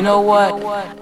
you know what?